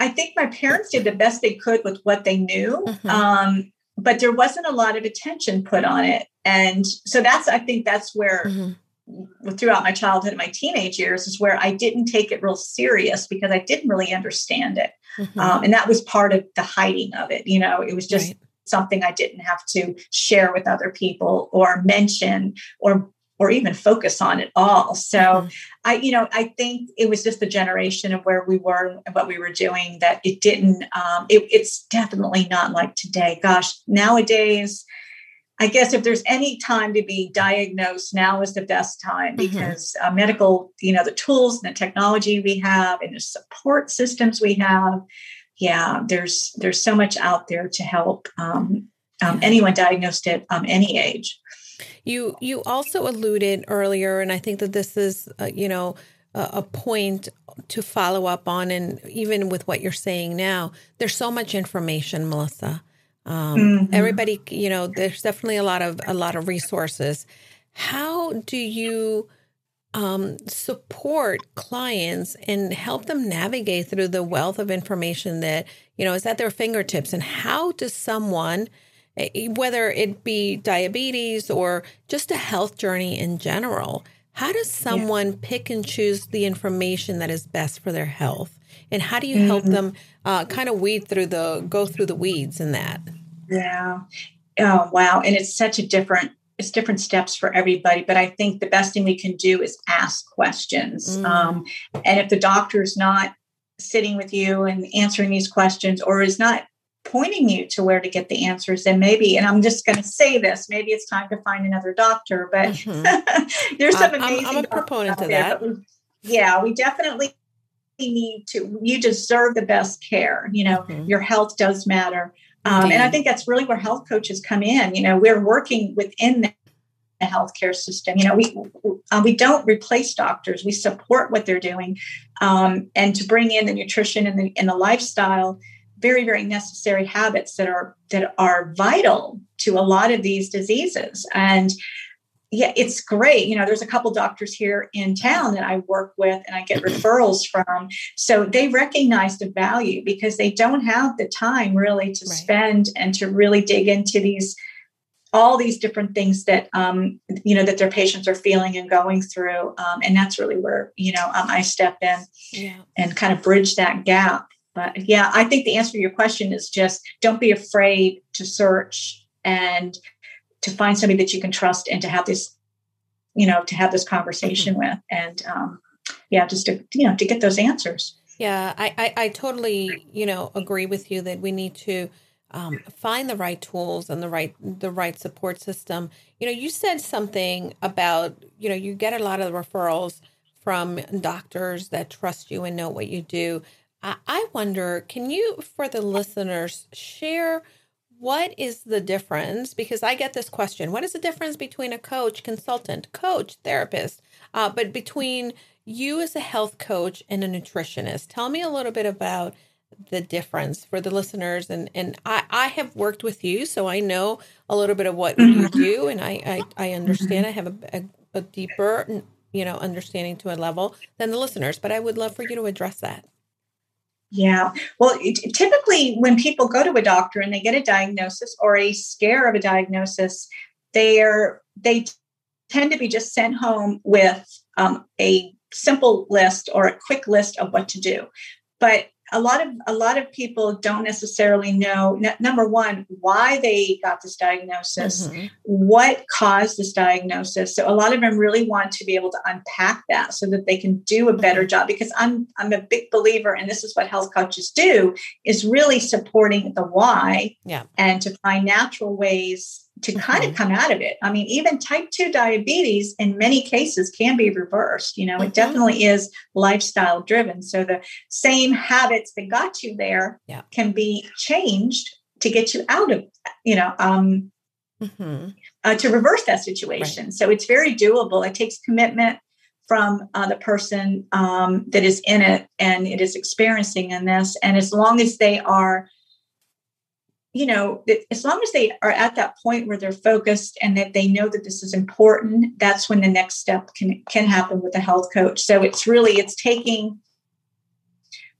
I think my parents did the best they could with what they knew. Mm-hmm. Um, but there wasn't a lot of attention put on it. And so that's, I think that's where mm-hmm. throughout my childhood and my teenage years is where I didn't take it real serious because I didn't really understand it. Mm-hmm. Um, and that was part of the hiding of it. You know, it was just right something I didn't have to share with other people or mention or or even focus on at all. So mm-hmm. I, you know, I think it was just the generation of where we were and what we were doing that it didn't, um, it, it's definitely not like today. Gosh, nowadays, I guess if there's any time to be diagnosed, now is the best time mm-hmm. because mm-hmm. uh, medical, you know, the tools and the technology we have and the support systems we have yeah, there's there's so much out there to help um, um, anyone diagnosed at um, any age. You you also alluded earlier, and I think that this is uh, you know a, a point to follow up on, and even with what you're saying now, there's so much information, Melissa. Um, mm-hmm. Everybody, you know, there's definitely a lot of a lot of resources. How do you um, support clients and help them navigate through the wealth of information that you know is at their fingertips? And how does someone eh, whether it be diabetes or just a health journey in general, how does someone yeah. pick and choose the information that is best for their health? And how do you mm-hmm. help them uh, kind of weed through the, go through the weeds in that? Yeah. Oh, wow. And it's such a different, it's different steps for everybody. But I think the best thing we can do is ask questions. Mm. Um, and if the doctor is not sitting with you and answering these questions or is not pointing you to where to get the answers then maybe and i'm just going to say this maybe it's time to find another doctor but mm-hmm. there's some amazing I'm, I'm a proponent of that we, yeah we definitely need to you deserve the best care you know mm-hmm. your health does matter um, and i think that's really where health coaches come in. You know we're working within the healthcare system. You know, we uh, we don't replace doctors; we support what they're doing, um, and to bring in the nutrition and the and the lifestyle very very necessary habits that are that are vital to a lot of these diseases. And yeah it's great. You know there's a couple doctors here in town that i work with and i get referrals from. So they recognize the value because they don't have the time really to right. spend and to really dig into these all these different things that um, you know that their patients are feeling and going through. Um, and that's really where you know um, i step in yeah. and kind of bridge that gap. But yeah, I think the answer to your question is just don't be afraid to search and to find somebody that you can trust and to have this, you know, to have this conversation mm-hmm. with. And um, yeah, just to, you know, to get those answers. Yeah, I, I, I totally, you know, agree with you that we need to um, find the right tools and the right the right support system. You know, you said something about you know you get a lot of referrals from doctors that trust you and know what you do. I wonder, can you, for the listeners, share what is the difference? Because I get this question what is the difference between a coach, consultant, coach, therapist, uh, but between you as a health coach and a nutritionist? Tell me a little bit about the difference for the listeners and and I, I have worked with you so I know a little bit of what you mm-hmm. do and I I, I understand I have a, a, a deeper you know understanding to a level than the listeners but I would love for you to address that yeah. Well, it, typically when people go to a doctor and they get a diagnosis or a scare of a diagnosis, they are they tend to be just sent home with um, a simple list or a quick list of what to do. But a lot of a lot of people don't necessarily know n- number one why they got this diagnosis mm-hmm. what caused this diagnosis so a lot of them really want to be able to unpack that so that they can do a better mm-hmm. job because i'm i'm a big believer and this is what health coaches do is really supporting the why yeah. and to find natural ways to mm-hmm. kind of come out of it. I mean, even type 2 diabetes in many cases can be reversed. You know, mm-hmm. it definitely is lifestyle driven. So the same habits that got you there yeah. can be changed to get you out of, you know, um, mm-hmm. uh, to reverse that situation. Right. So it's very doable. It takes commitment from uh, the person um, that is in it and it is experiencing in this. And as long as they are you know, as long as they are at that point where they're focused and that they know that this is important, that's when the next step can can happen with a health coach. So it's really it's taking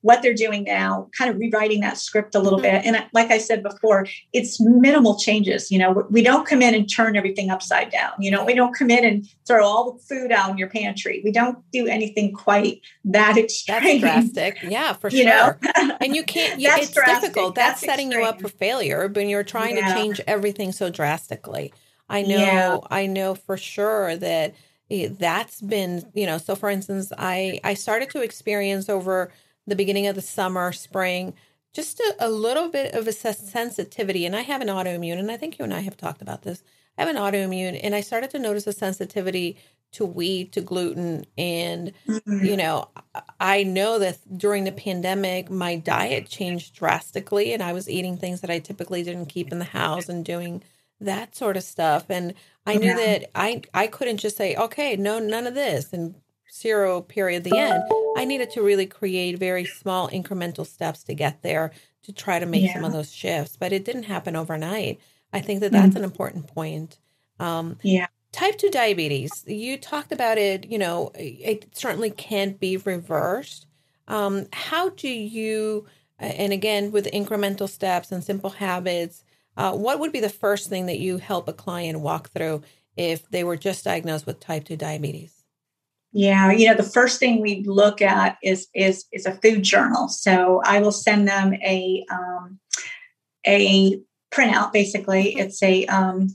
what they're doing now, kind of rewriting that script a little mm-hmm. bit. And like I said before, it's minimal changes. You know, we don't come in and turn everything upside down. You know, we don't come in and throw all the food out in your pantry. We don't do anything quite that extreme. That's drastic. Yeah, for you sure. and you can't, you, it's drastic. difficult. That's, That's setting extreme. you up for failure when you're trying yeah. to change everything so drastically. I know, yeah. I know for sure that eh, that's been, you know, so for instance, I, I started to experience over the beginning of the summer, spring, just a, a little bit of a sensitivity. And I have an autoimmune, and I think you and I have talked about this. I have an autoimmune, and I started to notice a sensitivity to wheat, to gluten. And, mm-hmm. you know, I know that during the pandemic, my diet changed drastically, and I was eating things that I typically didn't keep in the house and doing that sort of stuff. And I knew yeah. that I, I couldn't just say, okay, no, none of this, and zero period the end. I needed to really create very small incremental steps to get there to try to make yeah. some of those shifts, but it didn't happen overnight. I think that that's mm-hmm. an important point. Um, yeah. Type 2 diabetes, you talked about it, you know, it certainly can't be reversed. Um, how do you, and again, with incremental steps and simple habits, uh, what would be the first thing that you help a client walk through if they were just diagnosed with type 2 diabetes? Yeah, you know, the first thing we look at is is is a food journal. So I will send them a um, a printout. Basically, it's a um,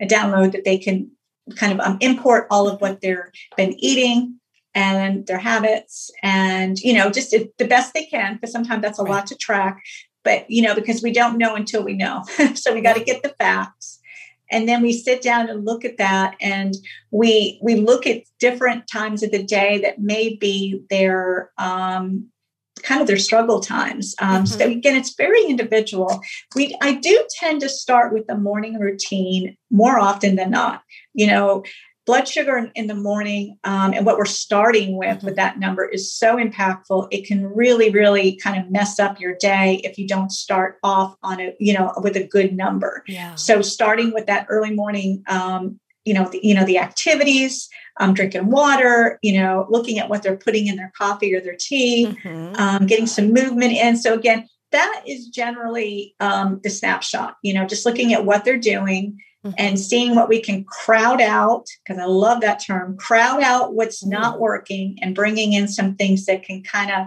a download that they can kind of um, import all of what they've been eating and their habits, and you know, just the best they can. Because sometimes that's a right. lot to track. But you know, because we don't know until we know, so we got to get the facts and then we sit down and look at that and we we look at different times of the day that may be their um, kind of their struggle times. Um, mm-hmm. so again it's very individual. We i do tend to start with the morning routine more often than not. You know blood sugar in, in the morning um, and what we're starting with mm-hmm. with that number is so impactful it can really really kind of mess up your day if you don't start off on a you know with a good number yeah. so starting with that early morning um, you know the, you know the activities um, drinking water you know looking at what they're putting in their coffee or their tea mm-hmm. um, getting some movement in so again that is generally um, the snapshot you know just looking at what they're doing mm-hmm. and seeing what we can crowd out, because I love that term, crowd out what's mm-hmm. not working and bringing in some things that can kind of,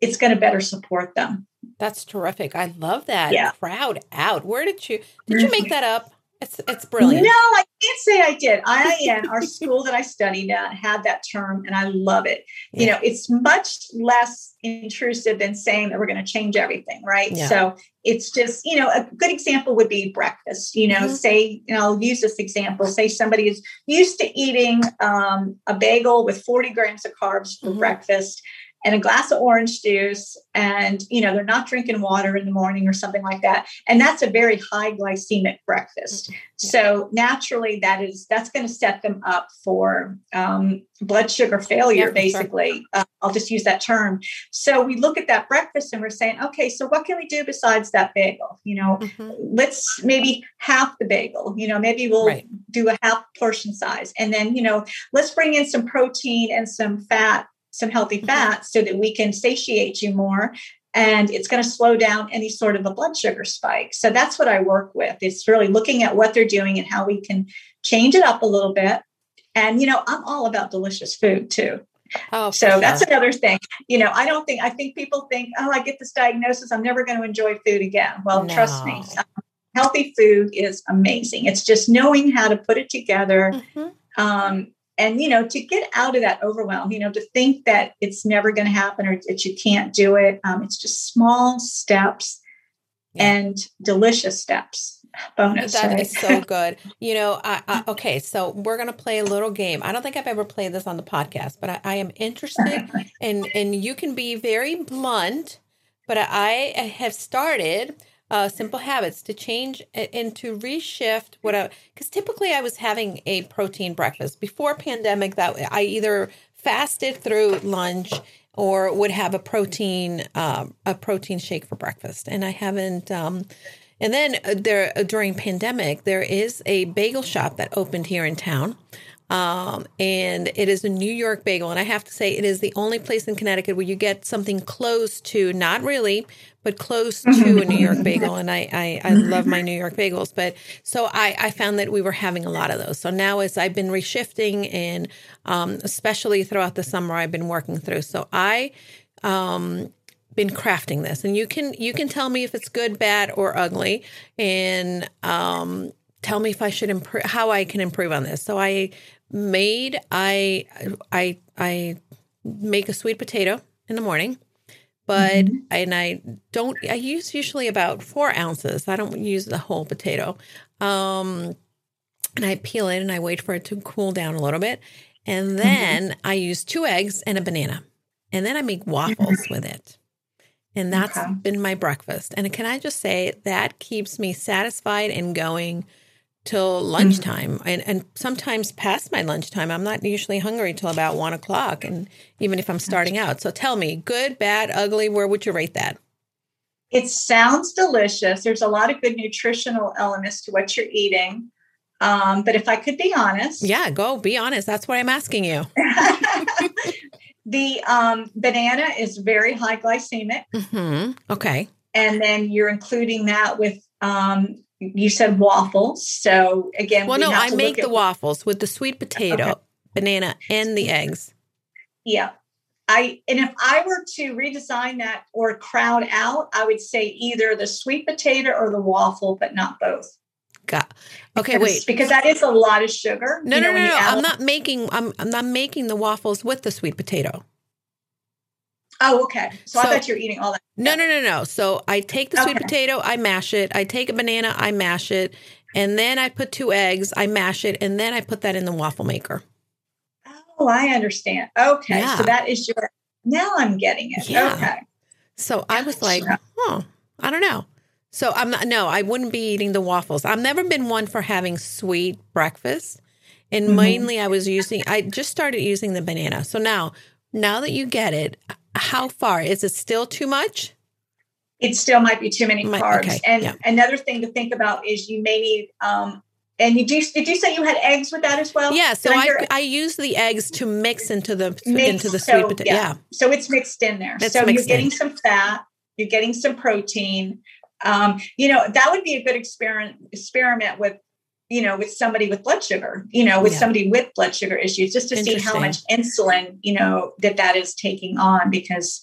it's going to better support them. That's terrific. I love that. Yeah. Crowd out. Where did you, did you make mm-hmm. that up? It's it's brilliant. No, I can't say I did. IIN, our school that I studied at, had that term, and I love it. Yeah. You know, it's much less intrusive than saying that we're going to change everything, right? Yeah. So it's just, you know, a good example would be breakfast. You know, mm-hmm. say, you know, I'll use this example. Say somebody is used to eating um, a bagel with 40 grams of carbs for mm-hmm. breakfast and a glass of orange juice and you know they're not drinking water in the morning or something like that and that's a very high glycemic breakfast mm-hmm. yeah. so naturally that is that's going to set them up for um, blood sugar failure yeah, basically sure. uh, i'll just use that term so we look at that breakfast and we're saying okay so what can we do besides that bagel you know mm-hmm. let's maybe half the bagel you know maybe we'll right. do a half portion size and then you know let's bring in some protein and some fat some healthy mm-hmm. fats so that we can satiate you more and it's going to slow down any sort of a blood sugar spike. So that's what I work with. It's really looking at what they're doing and how we can change it up a little bit. And you know, I'm all about delicious food too. Oh, so sure. that's another thing. You know, I don't think I think people think, oh, I get this diagnosis, I'm never going to enjoy food again. Well, no. trust me, um, healthy food is amazing. It's just knowing how to put it together. Mm-hmm. Um, and you know to get out of that overwhelm you know to think that it's never going to happen or that you can't do it um, it's just small steps yeah. and delicious steps bonus That right? is so good you know I, I, okay so we're going to play a little game i don't think i've ever played this on the podcast but i, I am interested and and you can be very blunt but i, I have started uh, simple habits to change and to reshift what I because typically I was having a protein breakfast. Before pandemic that I either fasted through lunch or would have a protein um, a protein shake for breakfast. And I haven't um, and then uh, there uh, during pandemic there is a bagel shop that opened here in town. Um, and it is a New York bagel. And I have to say, it is the only place in Connecticut where you get something close to, not really, but close to a New York bagel. And I, I, I love my New York bagels. But so I, I found that we were having a lot of those. So now as I've been reshifting and um, especially throughout the summer, I've been working through. So I, um, been crafting this and you can you can tell me if it's good bad or ugly and um, tell me if i should improve how i can improve on this so i made I I I make a sweet potato in the morning, but mm-hmm. and I don't I use usually about four ounces. I don't use the whole potato. Um, and I peel it and I wait for it to cool down a little bit. And mm-hmm. then mm-hmm. I use two eggs and a banana. And then I make waffles mm-hmm. with it. And that's okay. been my breakfast. And can I just say that keeps me satisfied and going till lunchtime mm-hmm. and, and sometimes past my lunchtime. I'm not usually hungry till about one o'clock. And even if I'm starting out. So tell me, good, bad, ugly, where would you rate that? It sounds delicious. There's a lot of good nutritional elements to what you're eating. Um, but if I could be honest. Yeah, go be honest. That's what I'm asking you. the um, banana is very high glycemic. Mm-hmm. Okay. And then you're including that with um, you said waffles. So again, well, we no, I make the waffles with the sweet potato, okay. banana, and the eggs. Yeah. I and if I were to redesign that or crowd out, I would say either the sweet potato or the waffle, but not both. Got okay. Because, wait, because that is a lot of sugar. No, no, no, no. I'm not making. I'm I'm not making the waffles with the sweet potato. Oh, okay. So, so, I thought you were eating all that. No, no, no, no. So I take the sweet potato, I mash it. I take a banana, I mash it, and then I put two eggs, I mash it, and then I put that in the waffle maker. Oh, I understand. Okay, yeah. so that is your. Now I'm getting it. Yeah. Okay. So I was like, oh, I don't know. So I'm not. No, I wouldn't be eating the waffles. I've never been one for having sweet breakfast, and mm-hmm. mainly I was using. I just started using the banana. So now, now that you get it, how far is it still too much? It still might be too many carbs. Okay, and yeah. another thing to think about is you may need um, and you do, did you say you had eggs with that as well? Yeah, so I, I, I, use the eggs to mix into the mix, into the sweet so, potato. Yeah. yeah. so it's mixed in there. It's so you're getting in. some fat, you're getting some protein. Um, you know that would be a good experiment experiment with you know, with somebody with blood sugar, you know, with yeah. somebody with blood sugar issues, just to see how much insulin, you know, that that is taking on because,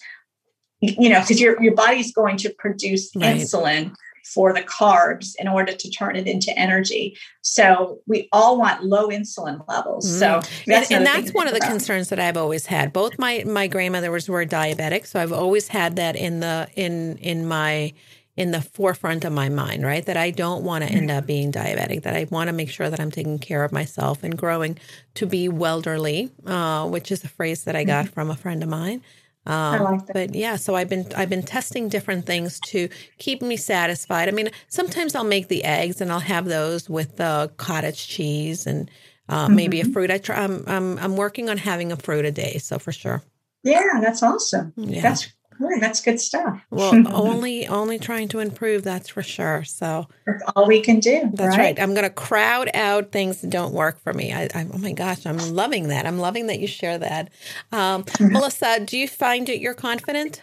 you know, because your your body's going to produce right. insulin for the carbs in order to turn it into energy. So we all want low insulin levels. Mm. So that's and, and that's one of the about. concerns that I've always had. Both my my grandmothers were diabetic, so I've always had that in the in in my in the forefront of my mind, right? That I don't want to end up being diabetic, that I want to make sure that I'm taking care of myself and growing to be welderly, uh, which is a phrase that I got mm-hmm. from a friend of mine. Um, I like that. But yeah, so I've been I've been testing different things to keep me satisfied. I mean, sometimes I'll make the eggs and I'll have those with the cottage cheese and uh, mm-hmm. maybe a mm-hmm. fruit. I try. I'm, I'm I'm working on having a fruit a day, so for sure. Yeah, that's awesome. Yeah. That's that's good stuff. well, only only trying to improve, that's for sure. So that's all we can do. That's right. right. I'm going to crowd out things that don't work for me. I, I, oh my gosh, I'm loving that. I'm loving that you share that. Um, mm-hmm. Melissa, do you find that you're confident?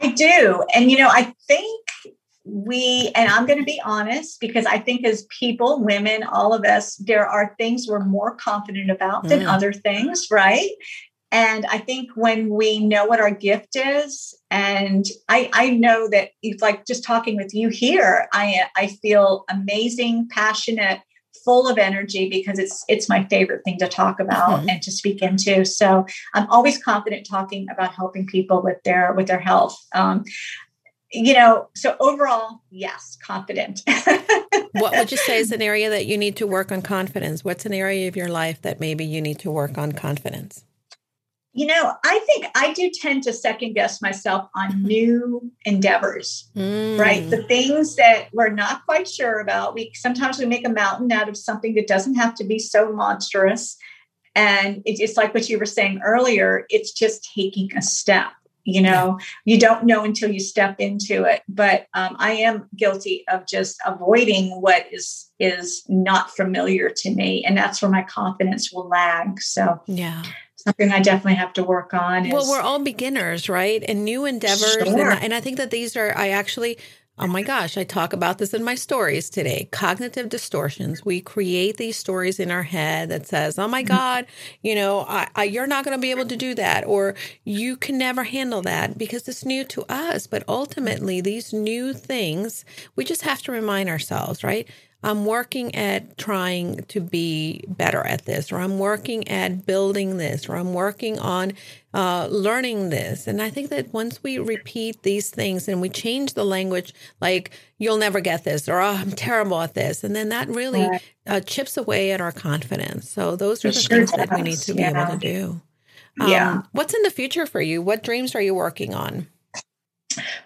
I do, and you know, I think we and i'm going to be honest because i think as people women all of us there are things we're more confident about than mm. other things right and I think when we know what our gift is, and I, I know that it's like just talking with you here, I, I feel amazing, passionate, full of energy because it's it's my favorite thing to talk about mm-hmm. and to speak into. So I'm always confident talking about helping people with their with their health. Um, you know, so overall, yes, confident. what would you say is an area that you need to work on confidence? What's an area of your life that maybe you need to work on confidence? You know, I think I do tend to second guess myself on mm-hmm. new endeavors, mm. right? The things that we're not quite sure about. We sometimes we make a mountain out of something that doesn't have to be so monstrous. And it's like what you were saying earlier, it's just taking a step. You know, you don't know until you step into it. But um, I am guilty of just avoiding what is is not familiar to me, and that's where my confidence will lag. So yeah, something I definitely have to work on. Is, well, we're all beginners, right? And new endeavors. Sure. And, and I think that these are, I actually, Oh my gosh, I talk about this in my stories today. Cognitive distortions. We create these stories in our head that says, "Oh my mm-hmm. God, you know, I, I, you're not going to be able to do that, or you can never handle that because it's new to us." But ultimately, these new things, we just have to remind ourselves, right? I'm working at trying to be better at this, or I'm working at building this, or I'm working on uh, learning this. And I think that once we repeat these things and we change the language, like, you'll never get this, or oh, I'm terrible at this, and then that really uh, chips away at our confidence. So, those are it the sure things does. that we need to yeah. be able to do. Um, yeah. What's in the future for you? What dreams are you working on?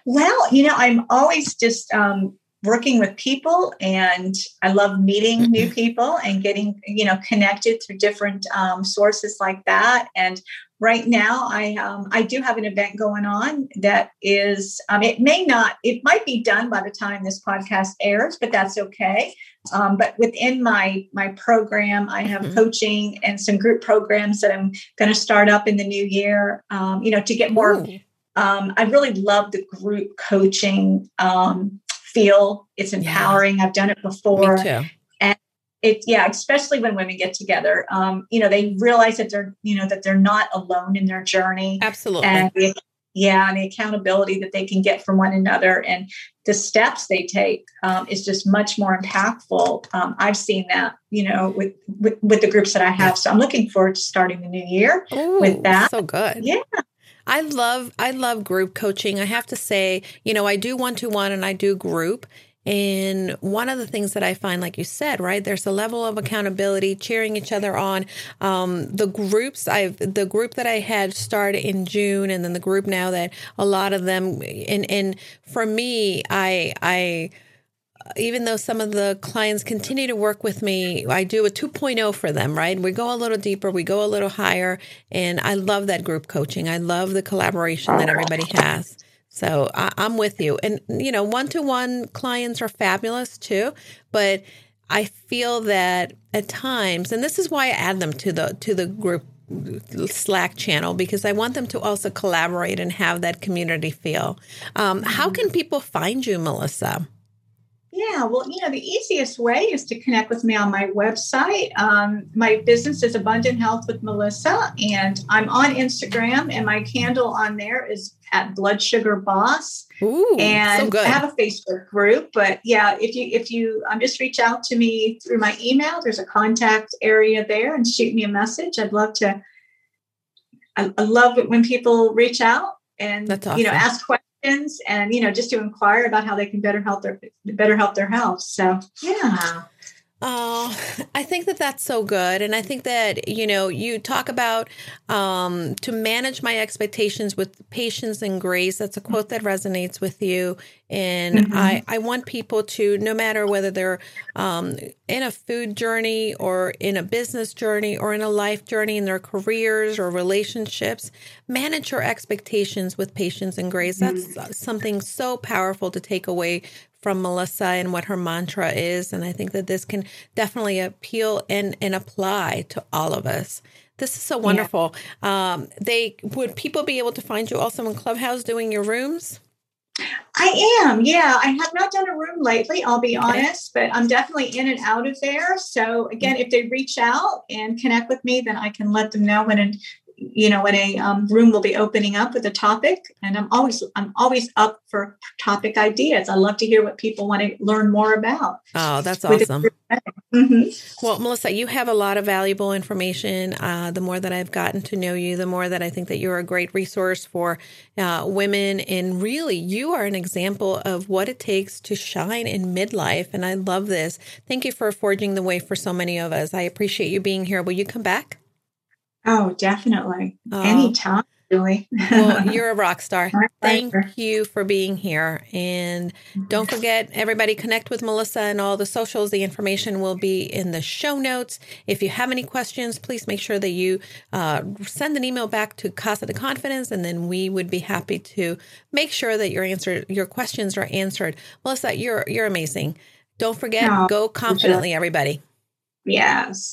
Well, you know, I'm always just, um, working with people and I love meeting new mm-hmm. people and getting, you know, connected through different um, sources like that. And right now I, um, I do have an event going on that is, um, it may not, it might be done by the time this podcast airs, but that's okay. Um, but within my my program, I have mm-hmm. coaching and some group programs that I'm going to start up in the new year. Um, you know, to get more. Um, I really love the group coaching um, feel. It's empowering. Yeah. I've done it before. And it, yeah, especially when women get together, um, you know, they realize that they're, you know, that they're not alone in their journey. Absolutely. And the, yeah, and the accountability that they can get from one another and the steps they take um, is just much more impactful. Um, I've seen that, you know, with, with, with the groups that I have. So I'm looking forward to starting the new year Ooh, with that. So good. Yeah. I love I love group coaching. I have to say, you know, I do one to one and I do group. And one of the things that I find, like you said, right, there's a level of accountability, cheering each other on. Um, the groups I've, the group that I had started in June, and then the group now that a lot of them, and and for me, I I even though some of the clients continue to work with me, I do a 2.0 for them, right? We go a little deeper, we go a little higher. And I love that group coaching. I love the collaboration that everybody has. So I, am with you. And, you know, one to one clients are fabulous too. But I feel that at times, and this is why I add them to the to the group Slack channel because I want them to also collaborate and have that community feel. Um, how can people find you, Melissa? Yeah, well, you know, the easiest way is to connect with me on my website. Um, my business is Abundant Health with Melissa, and I'm on Instagram, and my handle on there is at Blood Sugar Boss. Ooh, and so I have a Facebook group, but yeah, if you if you um, just reach out to me through my email, there's a contact area there, and shoot me a message. I'd love to. I, I love it when people reach out and awesome. you know ask questions questions and you know just to inquire about how they can better help their better help their health. So yeah Oh, I think that that's so good. And I think that, you know, you talk about um, to manage my expectations with patience and grace. That's a quote that resonates with you. And mm-hmm. I, I want people to, no matter whether they're um, in a food journey or in a business journey or in a life journey in their careers or relationships, manage your expectations with patience and grace. That's mm-hmm. something so powerful to take away from Melissa and what her mantra is. And I think that this can definitely appeal and, and apply to all of us. This is so wonderful. Yeah. Um, they would people be able to find you also in Clubhouse doing your rooms? I am, yeah. I have not done a room lately, I'll be honest, but I'm definitely in and out of there. So again, if they reach out and connect with me, then I can let them know when you know when a um, room will be opening up with a topic. And i'm always i'm always up for topic ideas. I love to hear what people want to learn more about. Oh that's awesome. mm-hmm. well melissa you have a lot of valuable information. Uh, the more that i've gotten to know you the more that i think that you're a great resource for uh, women. And really you are an example of what it takes to shine in midlife. And i love this. Thank you for forging the way for so many of us. I appreciate you being here. Will you come back Oh, definitely. Oh. Anytime. Really. well, you're a rock star. Thank you for being here. And don't forget, everybody connect with Melissa and all the socials. The information will be in the show notes. If you have any questions, please make sure that you uh, send an email back to Casa de Confidence, and then we would be happy to make sure that your answer, your questions are answered. Melissa, you're you're amazing. Don't forget, no, go confidently, sure. everybody. Yes.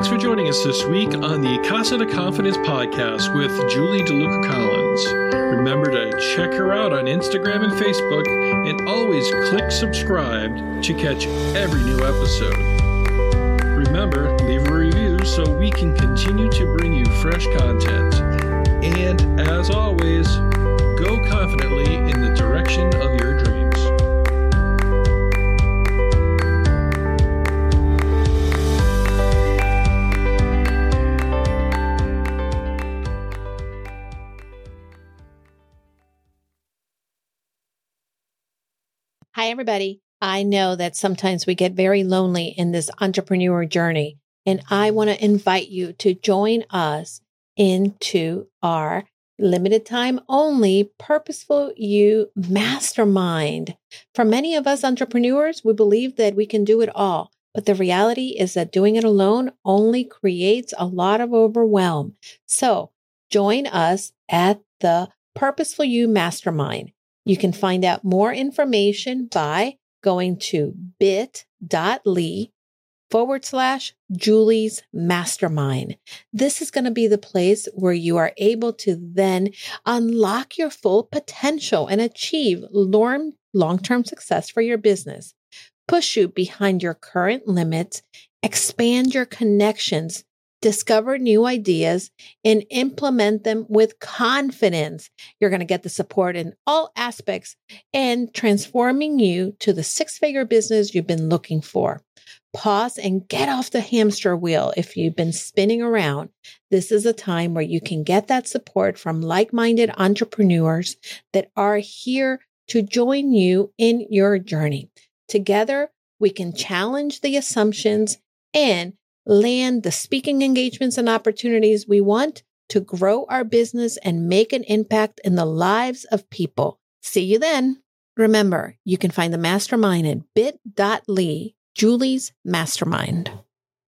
Thanks for joining us this week on the Casa de Confidence podcast with Julie DeLuca Collins. Remember to check her out on Instagram and Facebook and always click subscribe to catch every new episode. Remember, leave a review so we can continue to bring you fresh content. And as always, everybody. I know that sometimes we get very lonely in this entrepreneur journey, and I want to invite you to join us into our limited time only Purposeful You Mastermind. For many of us entrepreneurs, we believe that we can do it all. But the reality is that doing it alone only creates a lot of overwhelm. So join us at the Purposeful You Mastermind. You can find out more information by going to bit.ly forward slash Julie's Mastermind. This is going to be the place where you are able to then unlock your full potential and achieve long term success for your business. Push you behind your current limits, expand your connections, discover new ideas, and implement them with confidence. You're going to get the support in all aspects and transforming you to the six figure business you've been looking for pause and get off the hamster wheel if you've been spinning around. This is a time where you can get that support from like minded entrepreneurs that are here to join you in your journey. Together, we can challenge the assumptions and land the speaking engagements and opportunities we want to grow our business and make an impact in the lives of people. See you then. Remember, you can find the mastermind at bit.ly Julie's Mastermind.